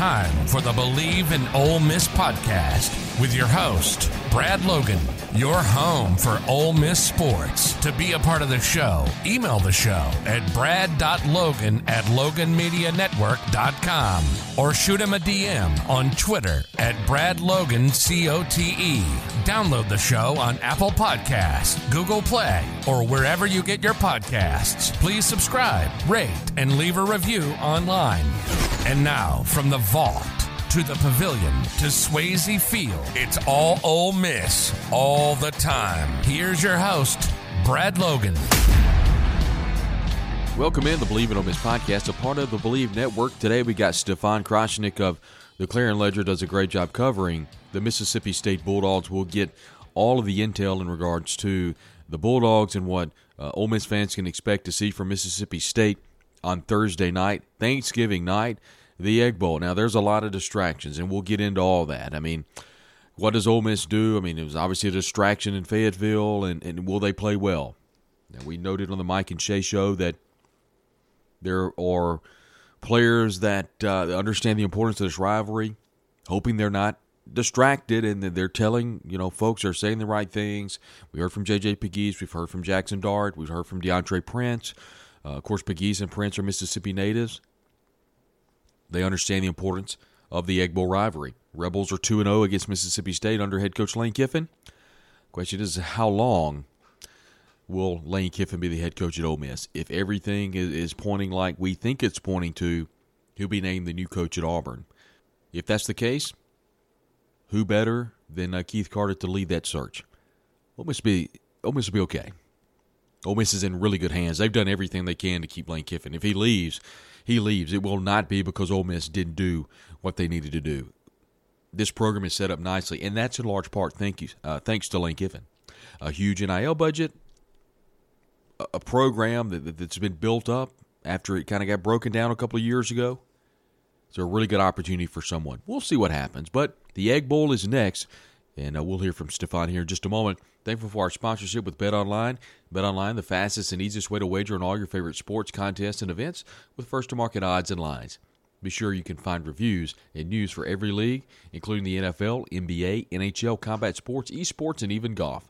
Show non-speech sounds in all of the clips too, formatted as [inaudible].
Time for the Bleav in Ole Miss podcast with your host, Brad Logan, your home for Ole Miss sports. To be a part of the show, email the show at brad.logan at loganmedianetwork.com or shoot him a DM on Twitter at bradlogancote. Download the show on Apple Podcasts, Google Play, or wherever you get your podcasts. Please subscribe, rate, and leave a review online. And now, from the vault to the pavilion to Swayze Field, it's all Ole Miss all the time. Here's your host, Brad Logan. Welcome in the Bleav in Ole Miss podcast, a part of the Bleav Network. Today we got Stefan Krajisnik of the Clarion Ledger does a great job covering the Mississippi State Bulldogs. We'll get all of the intel in regards to the Bulldogs and what uh, Ole Miss fans can expect to see from Mississippi State on Thursday night, Thanksgiving night, the Egg Bowl. Now there's a lot of distractions, and we'll get into all that. I mean, what does Ole Miss do? I mean, it was obviously a distraction in Fayetteville, and, and will they play well? Now, we noted on the Mike and Shay show that there are players that uh, understand the importance of this rivalry, hoping they're not distracted and that they're telling, you know, folks are saying the right things. We heard from J.J. Pegues. We've heard from Jackson Dart. We've heard from Deantre Prince. Uh, of course, Pegues and Prince are Mississippi natives. They understand the importance of the Egg Bowl rivalry. Rebels are 2 0 against Mississippi State under head coach Lane Kiffin. Question is, how long will Lane Kiffin be the head coach at Ole Miss? If everything is, pointing like we think it's pointing to, he'll be named the new coach at Auburn. If that's the case, who better than uh, Keith Carter to lead that search? Ole Miss be Ole Miss will be okay. Ole Miss is in really good hands. They've done everything they can to keep Lane Kiffin. If he leaves, he leaves. It will not be because Ole Miss didn't do what they needed to do. This program is set up nicely, and that's in large part thank you, uh, thanks to Lane Kiffin. A huge NIL budget, a, a program that, that's been built up after it kind of got broken down a couple of years ago. It's a really good opportunity for someone. We'll see what happens, but the Egg Bowl is next, and uh, we'll hear from Stefan here in just a moment. Thankful for our sponsorship with Bet Online. Bet Online, the fastest and easiest way to wager on all your favorite sports, contests, and events with first to market odds and lines. Be sure you can find reviews and news for every league, including the NFL, NBA, NHL, combat sports, esports, and even golf.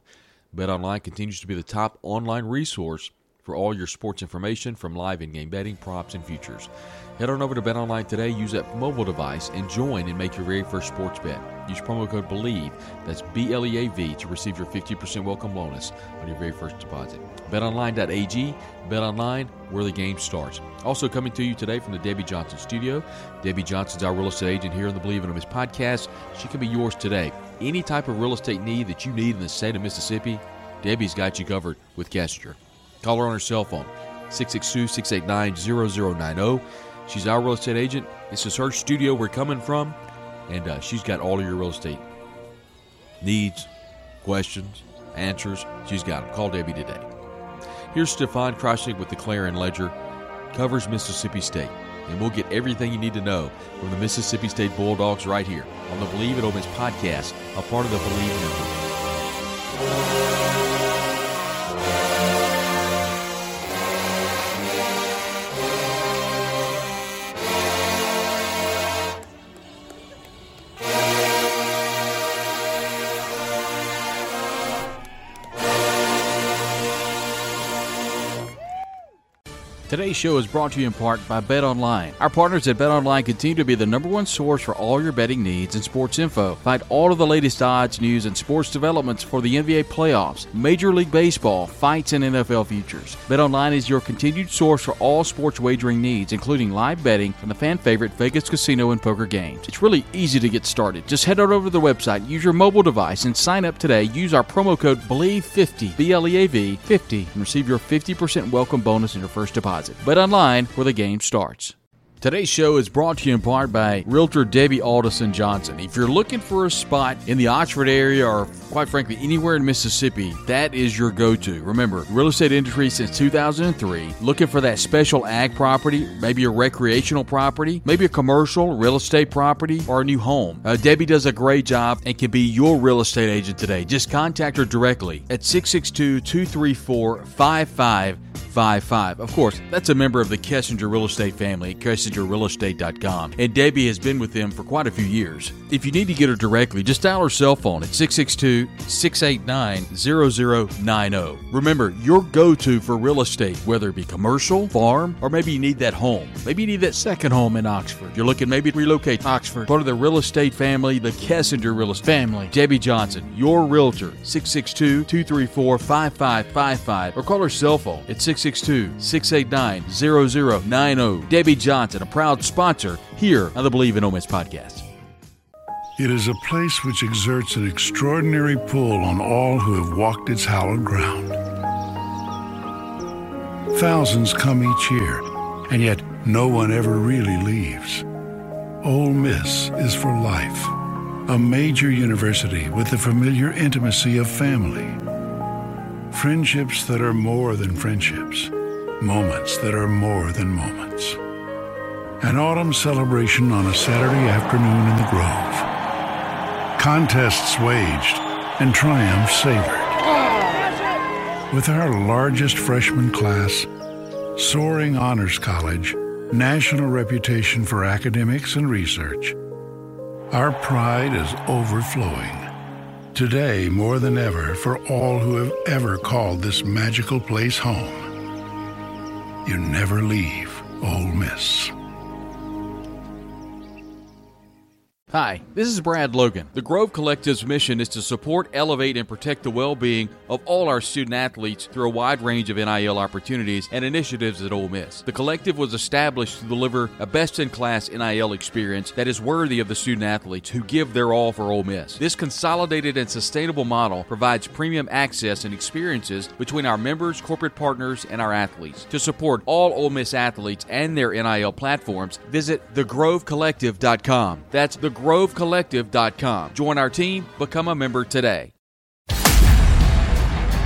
BetOnline continues to be the top online resource for all your sports information from live in-game betting, props, and futures. Head on over to BetOnline today, use that mobile device, and join and make your very first sports bet. Use promo code BLEAV, that's B-L-E-A-V, to receive your 50% welcome bonus on your very first deposit. BetOnline.ag, BetOnline, where the game starts. Also coming to you today from the Debbie Johnson studio. Debbie Johnson's our real estate agent here on the Bleav in Miss podcast. She can be yours today. Any type of real estate need that you need in the state of Mississippi, Debbie's got you covered with Gesture. Call her on her cell phone, 662-689-0090. She's our real estate agent. This is her studio we're coming from, and uh, she's got all of your real estate needs, questions, answers. She's got them. Call Debbie today. Here's Stefan Krajisnik with the Clarion Ledger, covers Mississippi State, and we'll get everything you need to know from the Mississippi State Bulldogs right here on the Bleav It Ole Miss podcast, a part of the Bleav Network. Today's show is brought to you in part by Bet Online. Our partners at Bet Online continue to be the number one source for all your betting needs and sports info. Find all of the latest odds, news, and sports developments for the NBA playoffs, Major League Baseball, fights, and NFL futures. Bet Online is your continued source for all sports wagering needs, including live betting and the fan favorite Vegas casino and poker games. It's really easy to get started. Just head on over to the website, use your mobile device, and sign up today. Use our promo code BLEAV50, B L E A V 50, and receive your 50% welcome bonus in your first deposit. Bet online where the game starts. Today's show is brought to you in part by Realtor Debbie Alderson Johnson. If you're looking for a spot in the Oxford area or quite frankly anywhere in Mississippi, that is your go-to. Remember, real estate industry since 2003, looking for that special ag property, maybe a recreational property, maybe a commercial real estate property or a new home. Uh, Debbie does a great job and can be your real estate agent today. Just contact her directly at 662 234 5555. Of course, that's a member of the Kessinger Real Estate family at KessingerRealEstate.com. And Debbie has been with them for quite a few years. If you need to get her directly, just dial her cell phone at 662 689 0090. Remember, your go to for real estate, whether it be commercial, farm, or maybe you need that home. Maybe you need that second home in Oxford. You're looking maybe to relocate to Oxford. Part of the real estate family, the Kessinger Real Estate family. Debbie Johnson, your realtor, 662 234 5555, or call her cell phone at 662 689 0090. Debbie Johnson, a proud sponsor here on the Bleav in Ole Miss podcast. It is a place which exerts an extraordinary pull on all who have walked its hallowed ground. Thousands come each year, and yet no one ever really leaves. Ole Miss is for life, a major university with the familiar intimacy of family. Friendships that are more than friendships, moments that are more than moments. An autumn celebration on a Saturday afternoon in the Grove contests waged, and triumphs savored. With our largest freshman class, soaring honors college, national reputation for academics and research, our pride is overflowing. Today, more than ever, for all who have ever called this magical place home, you never leave Ole Miss. Hi, this is Brad Logan. The Grove Collective's mission is to support, elevate, and protect the well being of all our student athletes through a wide range of NIL opportunities and initiatives at Ole Miss. The collective was established to deliver a best in class NIL experience that is worthy of the student athletes who give their all for Ole Miss. This consolidated and sustainable model provides premium access and experiences between our members, corporate partners, and our athletes. To support all Ole Miss athletes and their NIL platforms, visit thegrovecollective.com. That's the grovecollective.com. Join our team, become a member today.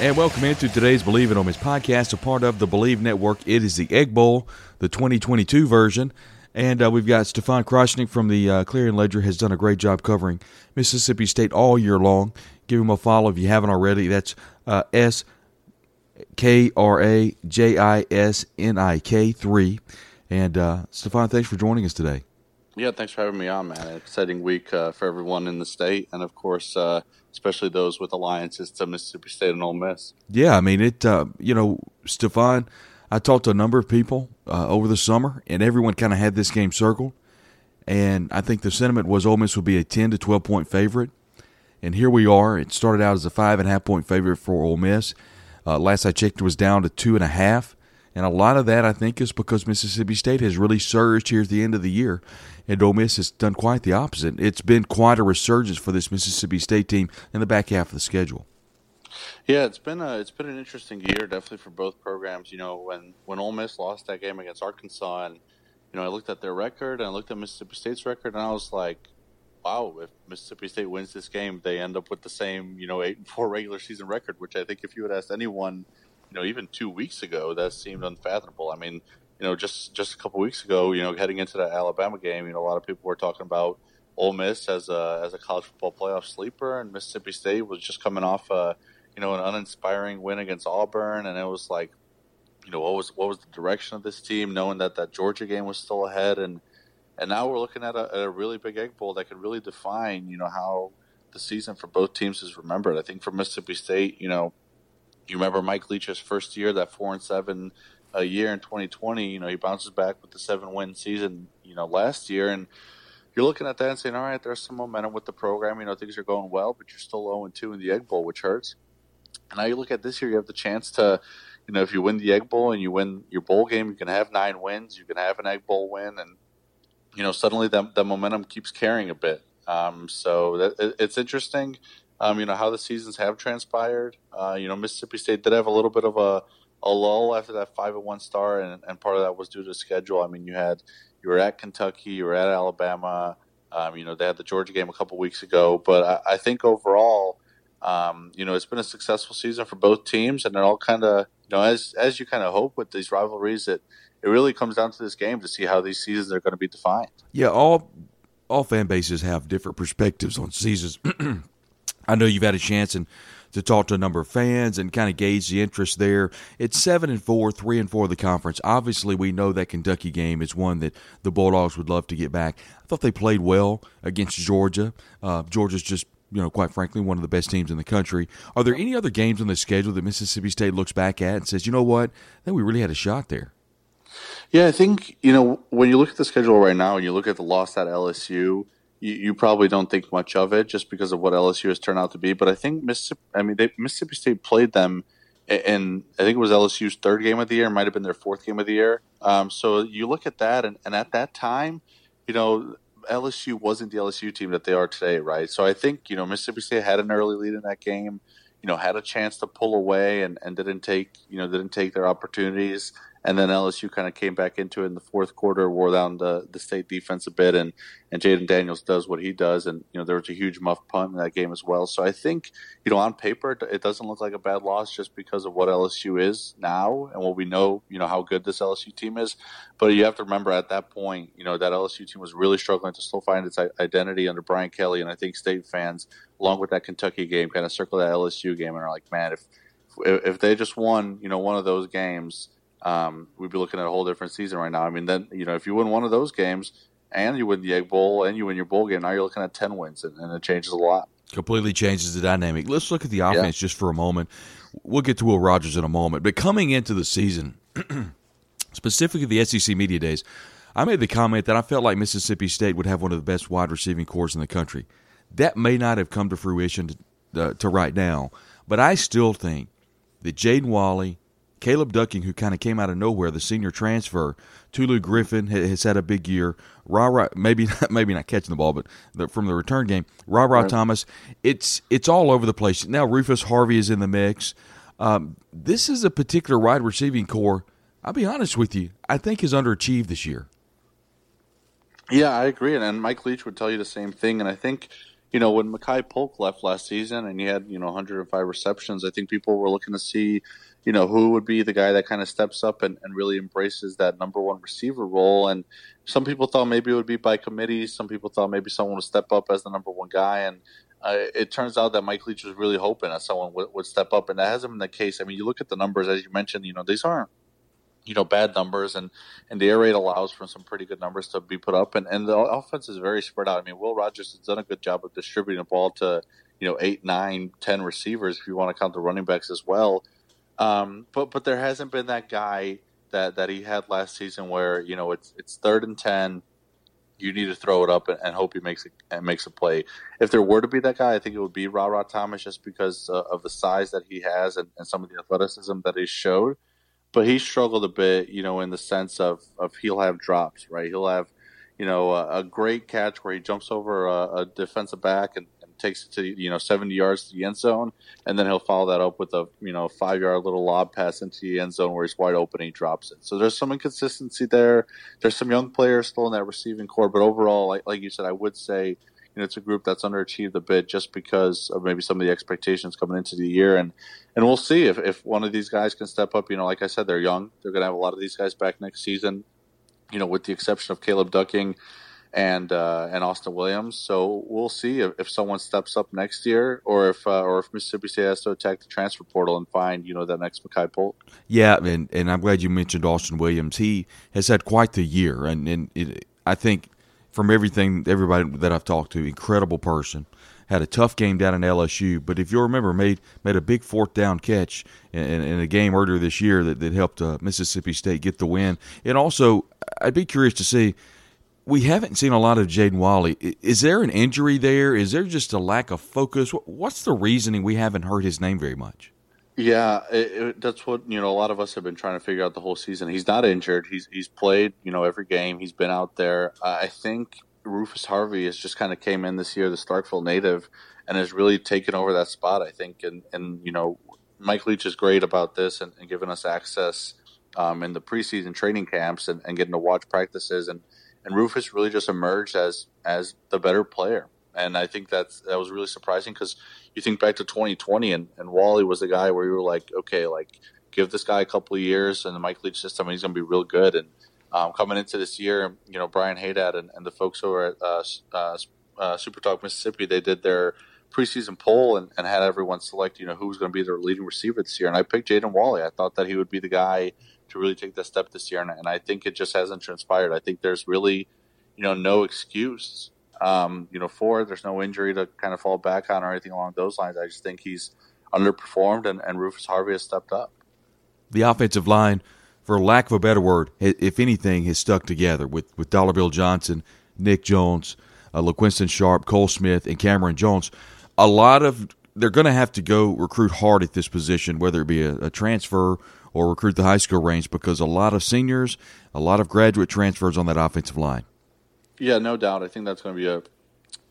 And welcome into today's Bleav It On Miss podcast, a part of the Bleav Network. It is the Egg Bowl, the 2022 version. And uh, we've got Stefan Krajisnik from the uh, Clarion Ledger has done a great job covering Mississippi State all year long. Give him a follow if you haven't already. That's uh, S K R A J I S N I K 3. And uh, Stefan, thanks for joining us today. Yeah, thanks for having me on, man. An exciting week uh, for everyone in the state, and of course, uh, especially those with alliances to Mississippi State and Ole Miss. Yeah, I mean it. Uh, you know, Stefan, I talked to a number of people uh, over the summer, and everyone kind of had this game circled. And I think the sentiment was Ole Miss would be a ten to twelve point favorite, and here we are. It started out as a five and a half point favorite for Ole Miss. Uh, last I checked, it was down to two and a half. And a lot of that, I think, is because Mississippi State has really surged here at the end of the year, and Ole Miss has done quite the opposite. It's been quite a resurgence for this Mississippi State team in the back half of the schedule. Yeah, it's been a it's been an interesting year, definitely for both programs. You know, when when Ole Miss lost that game against Arkansas, and you know, I looked at their record and I looked at Mississippi State's record, and I was like, wow, if Mississippi State wins this game, they end up with the same you know eight and four regular season record, which I think if you had asked anyone you know, even two weeks ago, that seemed unfathomable. I mean, you know, just just a couple weeks ago, you know, heading into that Alabama game, you know, a lot of people were talking about Ole Miss as a as a college football playoff sleeper, and Mississippi State was just coming off a you know an uninspiring win against Auburn, and it was like you know what was what was the direction of this team, knowing that that Georgia game was still ahead, and and now we're looking at a, a really big egg bowl that could really define you know how the season for both teams is remembered. I think for Mississippi State, you know, you remember Mike Leach's first year, that four and seven a year in 2020. You know, he bounces back with the seven win season, you know, last year, and you're looking at that and saying, all right, there's some momentum with the program. You know, things are going well, but you're still 0 and 2 in the Egg Bowl, which hurts. And now you look at this year, you have the chance to, you know, if you win the Egg Bowl and you win your bowl game, you can have nine wins, you can have an Egg Bowl win, and you know, suddenly that the momentum keeps carrying a bit. Um, so that, it, it's interesting, um, you know, how the seasons have transpired. Uh, you know, Mississippi State did have a little bit of a, a lull after that five and one star, and, and part of that was due to schedule. I mean, you had you were at Kentucky, you were at Alabama. Um, you know, they had the Georgia game a couple weeks ago, but I, I think overall, um, you know, it's been a successful season for both teams, and it all kind of, you know, as as you kind of hope with these rivalries, that it really comes down to this game to see how these seasons are going to be defined. Yeah, all all fan bases have different perspectives on seasons. [clears throat] I know you've had a chance and to talk to a number of fans and kind of gauge the interest there. It's seven and four, three and four of the conference. Obviously, we know that Kentucky game is one that the Bulldogs would love to get back. I thought they played well against Georgia. Uh, Georgia's just you know, quite frankly, one of the best teams in the country. Are there any other games on the schedule that Mississippi State looks back at and says, you know what, I think we really had a shot there? Yeah, I think you know when you look at the schedule right now and you look at the loss at LSU, you, you, probably don't think much of it just because of what LSU has turned out to be. But I think Mississippi, I mean, they, Mississippi State played them, in I think it was LSU's third game of the year, might have been their fourth game of the year. Um, so you look at that, and, and at that time, you know, LSU wasn't the LSU team that they are today, right? So I think you know Mississippi State had an early lead in that game, you know, had a chance to pull away and, and didn't take you know didn't take their opportunities and then LSU kind of came back into it in the fourth quarter, wore down the, the state defense a bit, and and Jayden Daniels does what he does, and you know there was a huge muff punt in that game as well. So I think you know on paper it doesn't look like a bad loss just because of what LSU is now and what we know, you know how good this LSU team is. But you have to remember at that point, you know that LSU team was really struggling to still find its identity under Brian Kelly, and I think state fans, along with that Kentucky game, kind of circle that LSU game and are like, man, if if they just won, you know, one of those games um, we'd be looking at a whole different season right now. I mean, then you know, if you win one of those games and you win the Egg Bowl and you win your bowl game, now you're looking at ten wins, and, and it changes a lot. Completely changes the dynamic. Let's look at the offense yeah. just for a moment. We'll get to Will Rogers in a moment, but coming into the season, [clears throat] specifically the SEC media days, I made the comment that I felt like Mississippi State would have one of the best wide receiving corps in the country. That may not have come to fruition to, uh, to right now, but I still think that Jaden Walley Caleb Ducking, who kind of came out of nowhere, the senior transfer. Tulu Griffin has had a big year. Rara, maybe [laughs] not, maybe not catching the ball, but the, from the return game, Rara right. Thomas. It's it's all over the place now. Rufus Harvey is in the mix. Um, this is a particular wide receiving corps. I'll be honest with you. I think is underachieved this year. Yeah, I agree, and Mike Leach would tell you the same thing. And I think you know, when Makai Polk left last season and he had, you know, 105 receptions, I think people were looking to see, you know, who would be the guy that kind of steps up and, and really embraces that number one receiver role. And some people thought maybe it would be by committee. Some people thought maybe someone would step up as the number one guy. And uh, it turns out that Mike Leach was really hoping that someone would, would step up. And that hasn't been the case. I mean, you look at the numbers, as you mentioned, you know, these aren't you know bad numbers and and the air raid allows for some pretty good numbers to be put up and and the offense is very spread out. I mean, Will Rogers has done a good job of distributing the ball to you know eight, nine, ten receivers if you want to count the running backs as well. Um, but but there hasn't been that guy that that he had last season where you know it's it's third and ten. You need to throw it up and, and hope he makes it and makes a play. If there were to be that guy, I think it would be Rara Thomas, just because uh, of the size that he has and, and some of the athleticism that he showed but he struggled a bit, you know, in the sense of, of he'll have drops, right? He'll have, you know, a, a great catch where he jumps over a, a defensive back and, and, takes it to, you know, 70 yards to the end zone. And then he'll follow that up with a, you know, five yard little lob pass into the end zone where he's wide open and he drops it. So there's some inconsistency there. There's some young players still in that receiving corps, but overall, like, like you said, I would say, you know, it's a group that's underachieved a bit just because of maybe some of the expectations coming into the year. And, and we'll see if, if one of these guys can step up. You know, like I said, they're young. They're going to have a lot of these guys back next season, you know, with the exception of Caleb Ducking. and uh, and Austin Williams. So we'll see if, if someone steps up next year, or if uh, or if Mississippi State has to attack the transfer portal and find you know that next Makai Polk. Yeah, and and I'm glad you mentioned Austin Williams. He has had quite the year, and and it, I think from everything everybody that I've talked to, incredible person. Had a tough game down in LSU, but if you remember, made made a big fourth down catch in, in a game earlier this year that, that helped uh, Mississippi State get the win. And also, I'd be curious to see we haven't seen a lot of Jaden Walley. Is there an injury there? Is there just a lack of focus? What's the reasoning we haven't heard his name very much? Yeah, it, it, that's what you know. A lot of us have been trying to figure out the whole season. He's not injured. He's he's played you know every game. He's been out there. Uh, I think Rufus Harvey has just kind of came in this year, the Starkville native, and has really taken over that spot. I think, and and you know, Mike Leach is great about this and, and giving us access um, in the preseason training camps and, and getting to watch practices and and Rufus really just emerged as as the better player. And I think that's that was really surprising because you think back to 2020 and, and Walley was the guy where you were like, okay, like give this guy a couple of years in the Mike Leach system and he's going to be real good. And um, coming into this year, you know, Brian Haydad and, and the folks over at uh, uh, uh, Super Talk Mississippi, they did their preseason poll and, and had everyone select, you know, who was going to be their leading receiver this year. And I picked Jaden Walley. I thought that he would be the guy to really take that step this year, and, and I think it just hasn't transpired. I think there's really, you know, no excuse, um, you know, for it. There's no injury to kind of fall back on or anything along those lines. I just think he's underperformed, and, and Rufus Harvey has stepped up. The offensive line, for lack of a better word, if anything, has stuck together with with Dollar Bill Johnson, Nick Jones, uh, LaQuinston Sharp, Cole Smith, and Cameron Jones. A lot of they're going to have to go recruit hard at this position, whether it be a, a transfer or recruit the high school range because a lot of seniors, a lot of graduate transfers on that offensive line. Yeah, no doubt. I think that's going to be a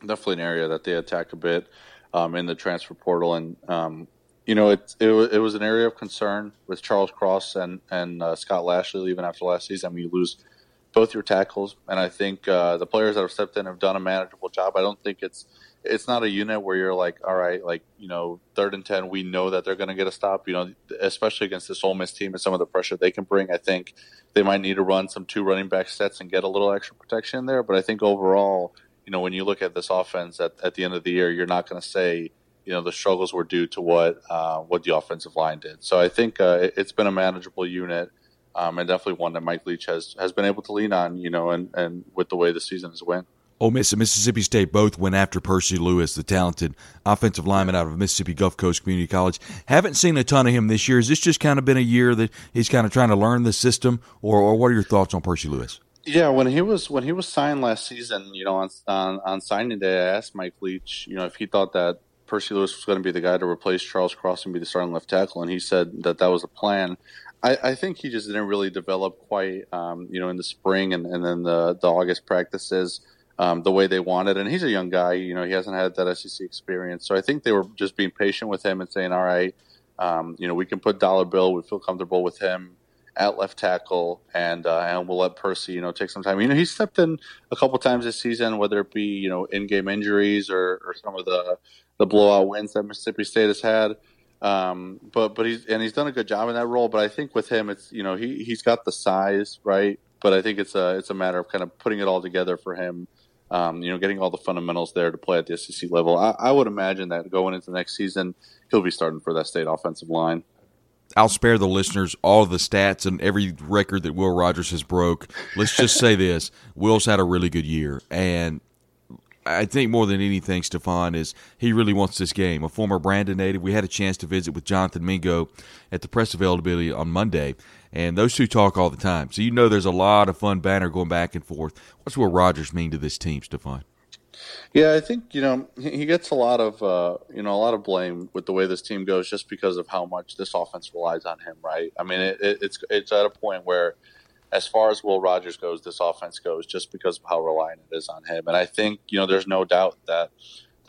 definitely an area that they attack a bit um, in the transfer portal, and um, you know it, it it was an area of concern with Charles Cross and and uh, Scott Lashley leaving after last season. I mean, you lose both your tackles, and I think uh, the players that have stepped in have done a manageable job. I don't think it's it's not a unit where you're like, all right, like you know, third and ten, we know that they're going to get a stop. You know, especially against this Ole Miss team and some of the pressure they can bring. I think they might need to run some two running back sets and get a little extra protection there. But I think overall, you know, when you look at this offense at, at the end of the year, you're not going to say, you know, the struggles were due to what uh, what the offensive line did. So I think uh, it, has been a manageable unit. Um, and definitely one that Mike Leach has, has been able to lean on, you know, and, and with the way the season has went. Ole Miss and Mississippi State both went after Percy Lewis, the talented offensive lineman out of Mississippi Gulf Coast Community College. Haven't seen a ton of him this year. Has this just kind of been a year that he's kind of trying to learn the system, or, or what are your thoughts on Percy Lewis? Yeah, when he was when he was signed last season, you know, on, on on signing day, I asked Mike Leach, you know, if he thought that Percy Lewis was going to be the guy to replace Charles Cross and be the starting left tackle, and he said that that was the plan. I, I think he just didn't really develop quite, um, you know, in the spring and, and then the the August practices um, the way they wanted. And he's a young guy, you know, he hasn't had that SEC experience. So I think they were just being patient with him and saying, all right, um, you know, we can put Dollar Bill, we feel comfortable with him at left tackle, and uh, and we'll let Percy, you know, take some time. You know, he stepped in a couple times this season, whether it be you know in-game injuries or, or some of the the blowout wins that Mississippi State has had. Um, but but he's and he's done a good job in that role. But I think with him, it's you know he he's got the size right, but I think it's a it's a matter of kind of putting it all together for him um, you know, getting all the fundamentals there to play at the SEC level. I, I, would imagine that going into the next season, he'll be starting for that state offensive line. I'll spare the listeners all the stats and every record that Will Rogers has broke. Let's just say [laughs] this: Will's had a really good year, and I think more than anything, Stefan is he really wants this game. A former Brandon native, we had a chance to visit with Jonathan Mingo at the press availability on Monday, and those two talk all the time. So you know there's a lot of fun banner going back and forth. What's Will Rogers mean to this team, Stefan? Yeah, I think you know he gets a lot of uh, you know a lot of blame with the way this team goes, just because of how much this offense relies on him. Right? I mean, it, it, it's it's at a point where, as far as Will Rogers goes, this offense goes just because of how reliant it is on him. And I think you know there's no doubt that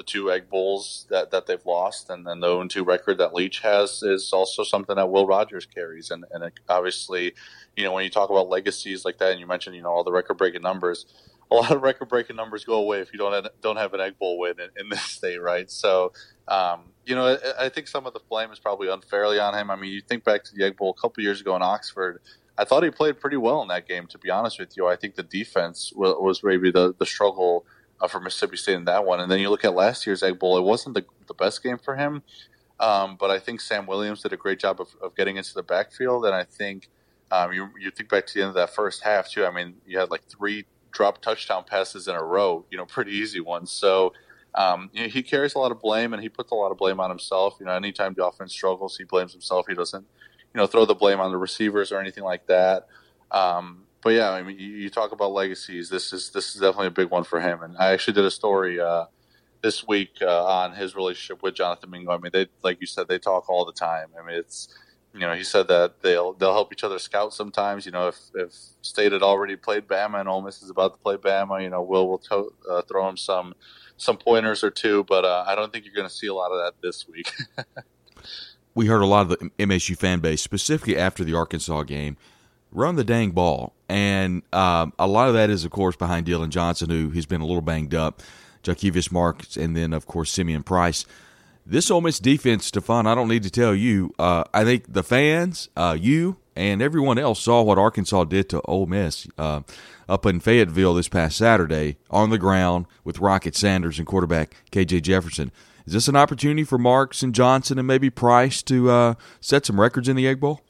the two egg bowls that, that they've lost and then the 0 2 record that Leach has is also something that Will Rogers carries. And, and obviously, you know, when you talk about legacies like that and you mentioned, you know, all the record breaking numbers, a lot of record breaking numbers go away if you don't don't have an egg bowl win in, in [laughs] this state, right? So, um, you know, I, I, think some of the blame is probably unfairly on him. I mean, you think back to the egg bowl a couple years ago in Oxford. I thought he played pretty well in that game. To be honest with you, I think the defense was, was maybe the the struggle uh, for Mississippi State in that one. And then you look at last year's Egg Bowl; it wasn't the, the best game for him, um, but I think Sam Williams did a great job of, of getting into the backfield. And I think um, you you think back to the end of that first half too. I mean, you had like three drop touchdown passes in a row. You know, pretty easy ones. So. Um, you know, he carries a lot of blame, and he puts a lot of blame on himself. You know, anytime the offense struggles, he blames himself. He doesn't, you know, throw the blame on the receivers or anything like that. Um, but yeah, I mean, you, you, talk about legacies. This is this is definitely a big one for him. And I actually did a story uh, this week uh, on his relationship with Jonathan Mingo. I mean, they like you said, they talk all the time. I mean, it's you know, he said that they'll they'll help each other scout sometimes. You know, if if State had already played Bama and Ole Miss is about to play Bama, you know, Will will to, uh, throw him some some pointers or two. But uh, I don't think you're going to see a lot of that this week. [laughs] we heard a lot of the MSU fan base, specifically after the Arkansas game, run the dang ball. And um, a lot of that is, of course, behind Dillon Johnson, who he's been a little banged up, Jo'quavious Marks, and then, of course, Simeon Price. This Ole Miss defense, Stefan, I don't need to tell you. Uh, I think the fans, uh, you, and everyone else saw what Arkansas did to Ole Miss uh, up in Fayetteville this past Saturday on the ground with Rocket Sanders and quarterback KJ Jefferson. Is this an opportunity for Marks and Johnson and maybe Price to uh, set some records in the Egg Bowl?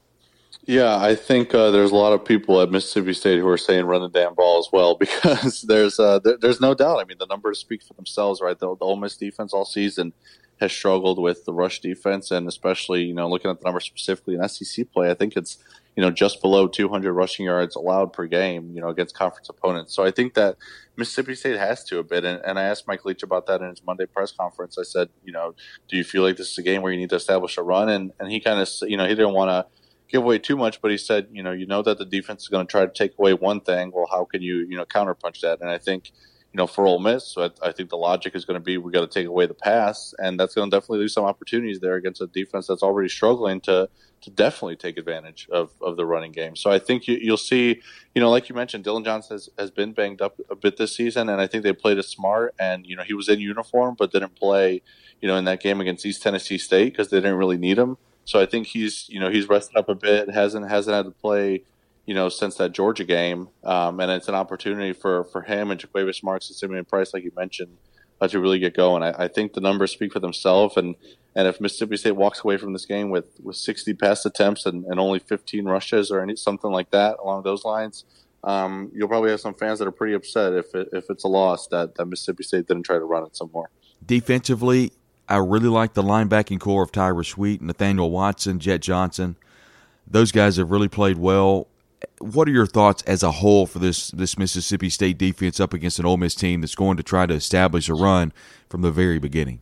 Yeah, I think uh, there's a lot of people at Mississippi State who are saying run the damn ball as well [laughs] because there's uh, there's no doubt. I mean, the numbers speak for themselves, right? The, the Ole Miss defense all season has struggled with the rush defense, and especially you know looking at the numbers specifically in SEC play, I think it's you know just below 200 rushing yards allowed per game, you know against conference opponents. So I think that Mississippi State has to a bit, and, and I asked Mike Leach about that in his Monday press conference. I said, you know, do you feel like this is a game where you need to establish a run? And and he kind of you know he didn't want to give away too much, but he said, you know, you know that the defense is going to try to take away one thing. Well, how can you, you know, counterpunch that? And I think, you know, for Ole Miss, so I, I think the logic is going to be we got to take away the pass, and that's going to definitely leave some opportunities there against a defense that's already struggling to to definitely take advantage of, of the running game. So I think you, will see, you know, like you mentioned, Dillon Johnson has, has been banged up a bit this season, and I think they played it smart. And you know, he was in uniform, but didn't play, you know, in that game against East Tennessee State because they didn't really need him. So I think he's you know he's rested up a bit. hasn't hasn't had to play you know since that Georgia game, um, and it's an opportunity for for him and Jo'quavious Marks and Simeon Price, like you mentioned, uh, to really get going. I, I, think the numbers speak for themselves, and and if Mississippi State walks away from this game with with 60 pass attempts and, and only 15 rushes or any something like that along those lines. Um, you'll probably have some fans that are pretty upset if it, if it's a loss that, that Mississippi State didn't try to run it some more. Defensively, I really like the linebacking corps of Tyrus Wheat, Nathaniel Watson, Jet Johnson. Those guys have really played well. What are your thoughts as a whole for this this Mississippi State defense up against an Ole Miss team that's going to try to establish a run from the very beginning?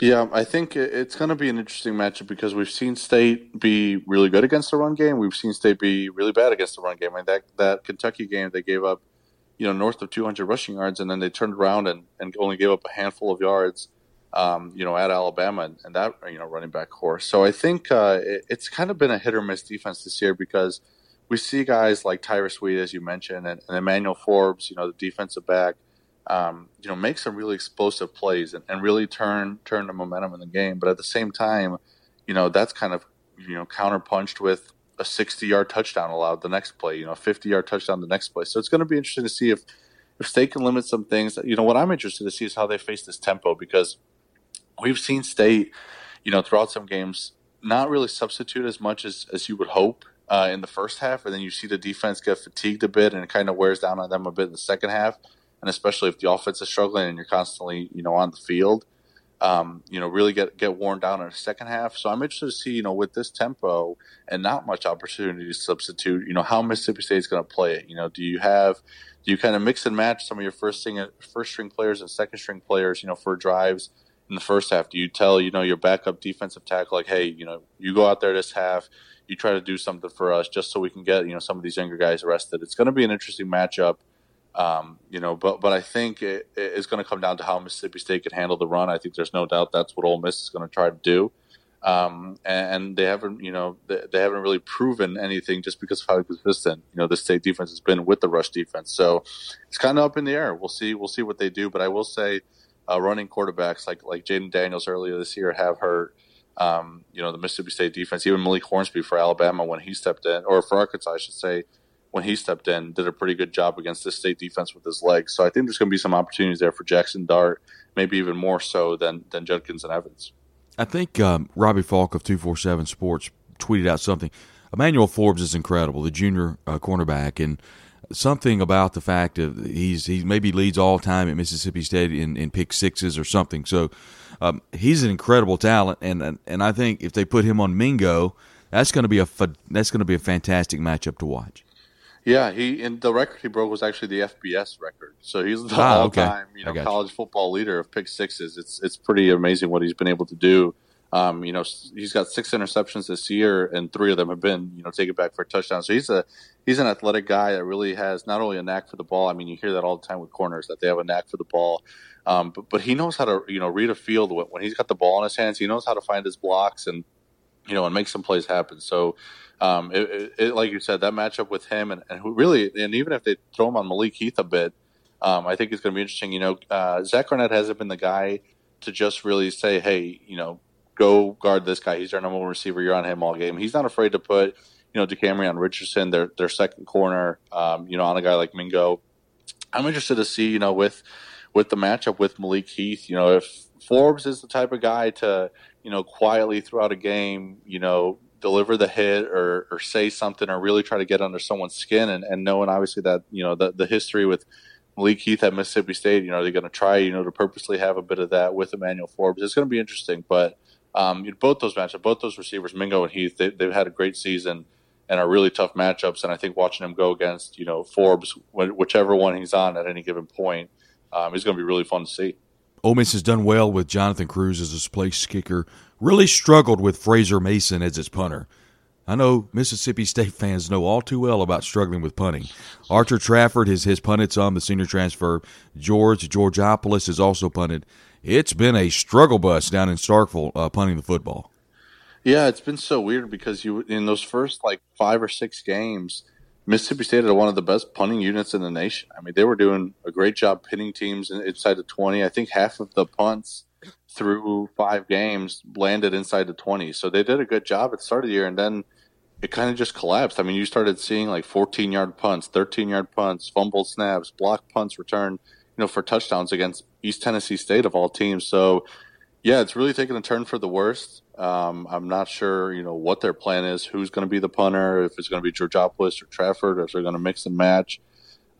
Yeah, I think it's going to be an interesting matchup because we've seen State be really good against the run game. We've seen State be really bad against the run game. I mean, that that Kentucky game, they gave up, you know, north of 200 rushing yards, and then they turned around and, and only gave up a handful of yards um, you know, at Alabama and, and, that you know running back course. So I think uh, it, it's kind of been a hit or miss defense this year because we see guys like Tyrus Wheat, as you mentioned, and, and Emmanuel Forbes, you know, the defensive back, um, you know, make some really explosive plays and, and really turn turn the momentum in the game. But at the same time, you know, that's kind of you know counterpunched with a 60 yard touchdown allowed the next play, you know, a 50 yard touchdown the next play. So it's going to be interesting to see if if State can limit some things. You know, what I'm interested to see is how they face this tempo because we've seen State, you know, throughout some games, not really substitute as much as, as you would hope uh, in the first half, and then you see the defense get fatigued a bit, and it kind of wears down on them a bit in the second half. And especially if the offense is struggling and you're constantly, you know, on the field, um, you know, really get get worn down in the second half. So I'm interested to see, you know, with this tempo and not much opportunity to substitute, you know, how Mississippi State is going to play it. You know, do you have do you kind of mix and match some of your first string first string players and second string players, you know, for drives? In the first half? Do you tell you know your backup defensive tackle like, hey, you know, you go out there this half, you try to do something for us just so we can get you know some of these younger guys arrested. It's going to be an interesting matchup. Um, you know, but but I think it, it's going to come down to how Mississippi State can handle the run. I think there's no doubt that's what Ole Miss is going to try to do. Um, and, they haven't, you know, they, they, haven't really proven anything just because of how consistent, you know, the state defense has been with the rush defense. So it's kind of up in the air. We'll see. We'll see what they do. But I will say, uh, running quarterbacks like like Jayden Daniels earlier this year have hurt. um, you know, the Mississippi State defense, even Malik Hornsby for Alabama when he stepped in, or for Arkansas, I should say, when he stepped in, did a pretty good job against this state defense with his legs. So I think there's going to be some opportunities there for Jackson Dart, maybe even more so than than Judkins and Evans. I think um, Robbie Faulk of 247 Sports tweeted out something. Emmanuel Forbes is incredible, the junior uh, cornerback, and something about the fact that he's he maybe leads all time at Mississippi State in, in pick sixes or something. So um, he's an incredible talent, and, and I think if they put him on Mingo, that's going to be a that's going to be a fantastic matchup to watch. Yeah, he and the record he broke was actually the FBS record. So he's the ah, all-time okay. you know college you. football leader of pick sixes. It's it's pretty amazing what he's been able to do. Um, you know, he's got six interceptions this year, and three of them have been you know taken back for a touchdown. So he's a he's an athletic guy that really has not only a knack for the ball. I mean, you hear that all the time with corners that they have a knack for the ball, um, but but he knows how to you know read a field when he's got the ball in his hands. He knows how to find his blocks and you know and make some plays happen. So um, it, it, it, like you said, that matchup with him and, and who really, and even if they throw him on Malik Heath a bit, um, I think it's going to be interesting. You know, uh, Zach Arnett hasn't been the guy to just really say, hey, you know, go guard this guy. He's our number one receiver. You're on him all game. He's not afraid to put, you know, Decamerion Richardson, their their second corner, um, you know, on a guy like Mingo. I'm interested to see, you know, with with the matchup with Malik Heath, you know, if Forbes is the type of guy to, you know, quietly throughout a game, you know, deliver the hit or, or say something or really try to get under someone's skin and, and knowing obviously that you know the, the history with Malik Heath at Mississippi State, you know, are they're going to try, you know, to purposely have a bit of that with Emmanuel Forbes. It's going to be interesting, but um, both those matchups, both those receivers, Mingo and Heath, they, have had a great season and are really tough matchups. And I think watching him go against, you know, Forbes, whichever one he's on at any given point, um, is going to be really fun to see. Ole Miss has done well with Jonathan Cruz as his place kicker really struggled with Fraser Mason as its punter. I know Mississippi State [laughs] fans know all too well about struggling with punting. Archer Trafford is his punted some, the senior transfer. George Georgopoulos has also punted. It's been a struggle bus down in Starkville uh, punting the football. Yeah, it's been so weird because you in those first like five or six games, Mississippi State had one of the best punting units in the nation. I mean, they were doing a great job pinning teams inside the twenty. I think half of the punts through five games landed inside the 20. So they did a good job at the start of the year, and then it kind of just collapsed. I mean, you started seeing like 14 yard punts, 13 yard punts, fumbled snaps, block punts returned, you know, for touchdowns against East Tennessee State of all teams. So, yeah, it's really taken a turn for the worst. Um, I'm not sure, you know, what their plan is, who's going to be the punter, if it's going to be Georgopoulos or Trafford, or if they're going to mix and match.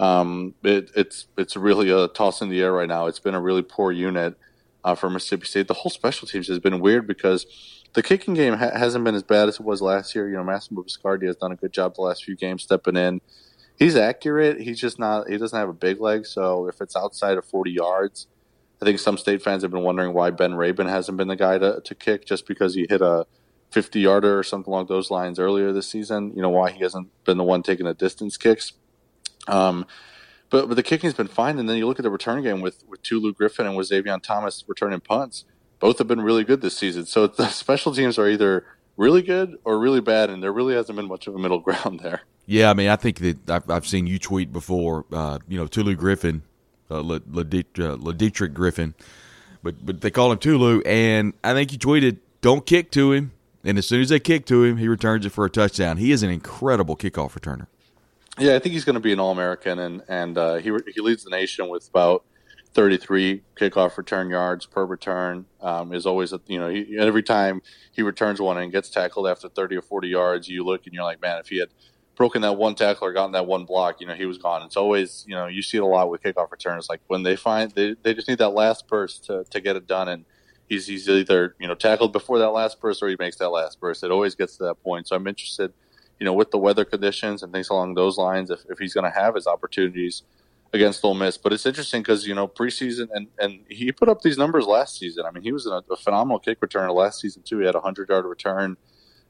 Um, it, it's it's really a toss in the air right now. It's been a really poor unit uh, for Mississippi State. The whole special teams has been weird because the kicking game ha- hasn't been as bad as it was last year. You know, Massimo Biscardi has done a good job the last few games stepping in. He's accurate. He's just not. He doesn't have a big leg. So if it's outside of 40 yards, I think some state fans have been wondering why Ben Rabin hasn't been the guy to, to kick just because he hit a 50 yarder or something along those lines earlier this season. You know why he hasn't been the one taking the distance kicks. Um, but but the kicking's been fine. And then you look at the return game with with Tulu Griffin and with Xavier Thomas returning punts. Both have been really good this season. So [laughs] the special teams are either really good or really bad, and there really hasn't been much of a middle [laughs] ground there. Yeah, I mean, I think that I've, I've seen you tweet before. Uh, you know, Tulu Griffin, uh, Lideatrick uh, Griffin, but but they call him Tulu, and I think you tweeted, "Don't kick to him." And as soon as they kick to him, he returns it for a touchdown. He is an incredible kickoff returner. Yeah, I think he's going to be an All American, and and uh, he he leads the nation with about 33 kickoff return yards per return. Um, is always a, you know he, every time he returns one and gets tackled after 30 or 40 yards, you look and you're like, man, if he had broken that one tackle or gotten that one block, you know he was gone. It's always you know you see it a lot with kickoff returns. Like when they find they they just need that last burst to to get it done and. He's, he's either you know tackled before that last burst or he makes that last burst. It always gets to that point. So I'm interested you know, with the weather conditions and things along those lines, if, if he's going to have his opportunities against Ole Miss. But it's interesting because you know preseason and and he put up these numbers last season. I mean, he was a, a phenomenal kick returner last season too. He had a hundred yard return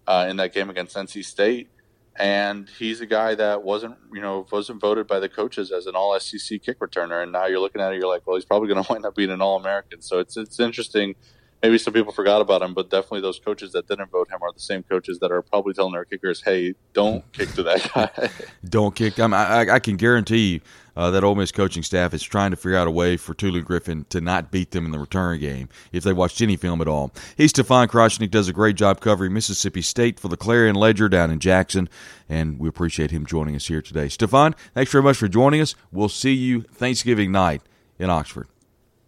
uh, in that game against NC State, and he's a guy that wasn't you know wasn't voted by the coaches as an All SEC kick returner. And now you're looking at it, you're like, well, he's probably going [laughs] to wind up being an All American. So it's it's interesting maybe some people forgot about him, but definitely those coaches that didn't vote him are the same coaches that are probably telling their kickers, "Hey, don't [laughs] kick to that guy." [laughs] don't kick. I, mean, I, I can guarantee you uh, that Ole Miss coaching staff is trying to figure out a way for Tulu Griffin to not beat them in the return game if they watched any film at all. He's Stefan Krajisnik, does a great job covering Mississippi State for the Clarion Ledger down in Jackson, and we appreciate him joining us here today. Stefan, thanks very much for joining us. We'll see you Thanksgiving night in Oxford.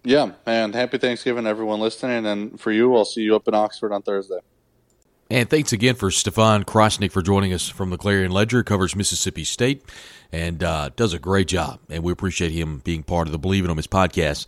Yeah, and happy Thanksgiving, everyone listening. And for you, I'll see you up in Oxford on Thursday. And thanks again for Stefan Krajisnik for joining us from the Clarion Ledger, covers Mississippi State, and uh, does a great job. And we appreciate him being part of the Bleav in Miss podcast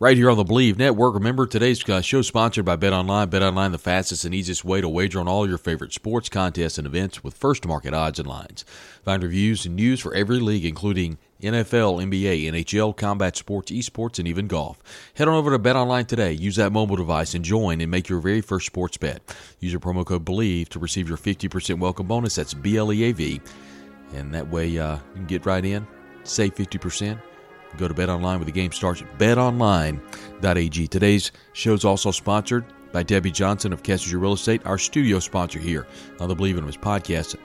right here on the Bleav Network. Remember, today's uh, show sponsored by Bet Online. Bet Online, the fastest and easiest way to wager on all your favorite sports, contests, and events with first market odds and lines. Find reviews and news for every league, including NFL, NBA, NHL, combat sports, esports, and even golf. Head on over to Bet Online today. Use that mobile device and join and make your very first sports bet. Use your promo code BLEAV to receive your 50% welcome bonus. That's B L E A V. And that way uh, you can get right in, save 50%. Go to Bet Online when the game starts at betonline.ag. Today's show is also sponsored by Debbie Johnson of Kessinger Real Estate, our studio sponsor here on the Bleav in Ole podcast.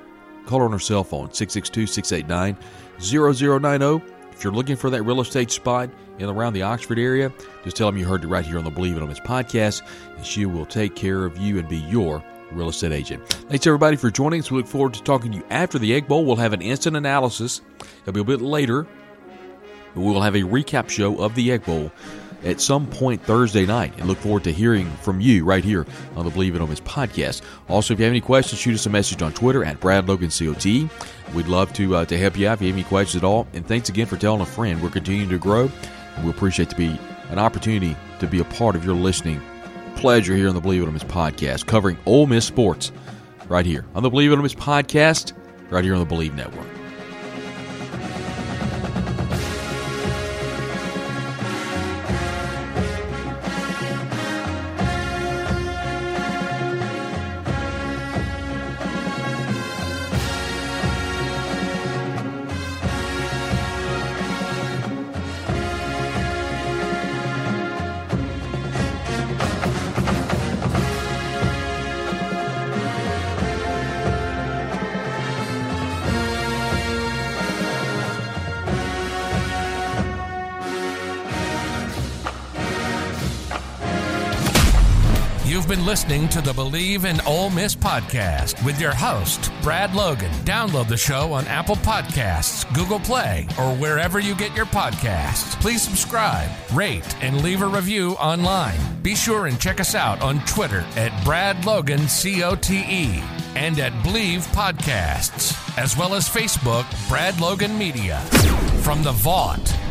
Call her on her cell phone, 662 689 0090. If you're looking for that real estate spot in around the Oxford area, just tell them you heard it right here on the Bleav in Ole Miss podcast, and she will take care of you and be your real estate agent. Thanks everybody for joining us. We look forward to talking to you after the Egg Bowl. We'll have an instant analysis. It'll be a bit later, but we will have a recap show of the Egg Bowl at some point Thursday night and look forward to hearing from you right here on the Bleav in Ole Miss podcast. Also, if you have any questions, shoot us a message on Twitter at Brad Logan COT. We'd love to uh, to help you out if you have any questions at all. And thanks again for telling a friend. We're continuing to grow, and we appreciate to be an opportunity to be a part of your listening pleasure here on the Bleav in Ole Miss podcast, covering Ole Miss sports right here on the Bleav in Ole Miss podcast, right here on the Bleav Network. To the Bleav in Ole Miss podcast with your host, Brad Logan. Download the show on Apple Podcasts, Google Play, or wherever you get your podcasts. Please subscribe, rate, and leave a review online. Be sure and check us out on Twitter at Brad Logan COTE and at Bleav Podcasts, as well as Facebook, Brad Logan Media. From the Vaught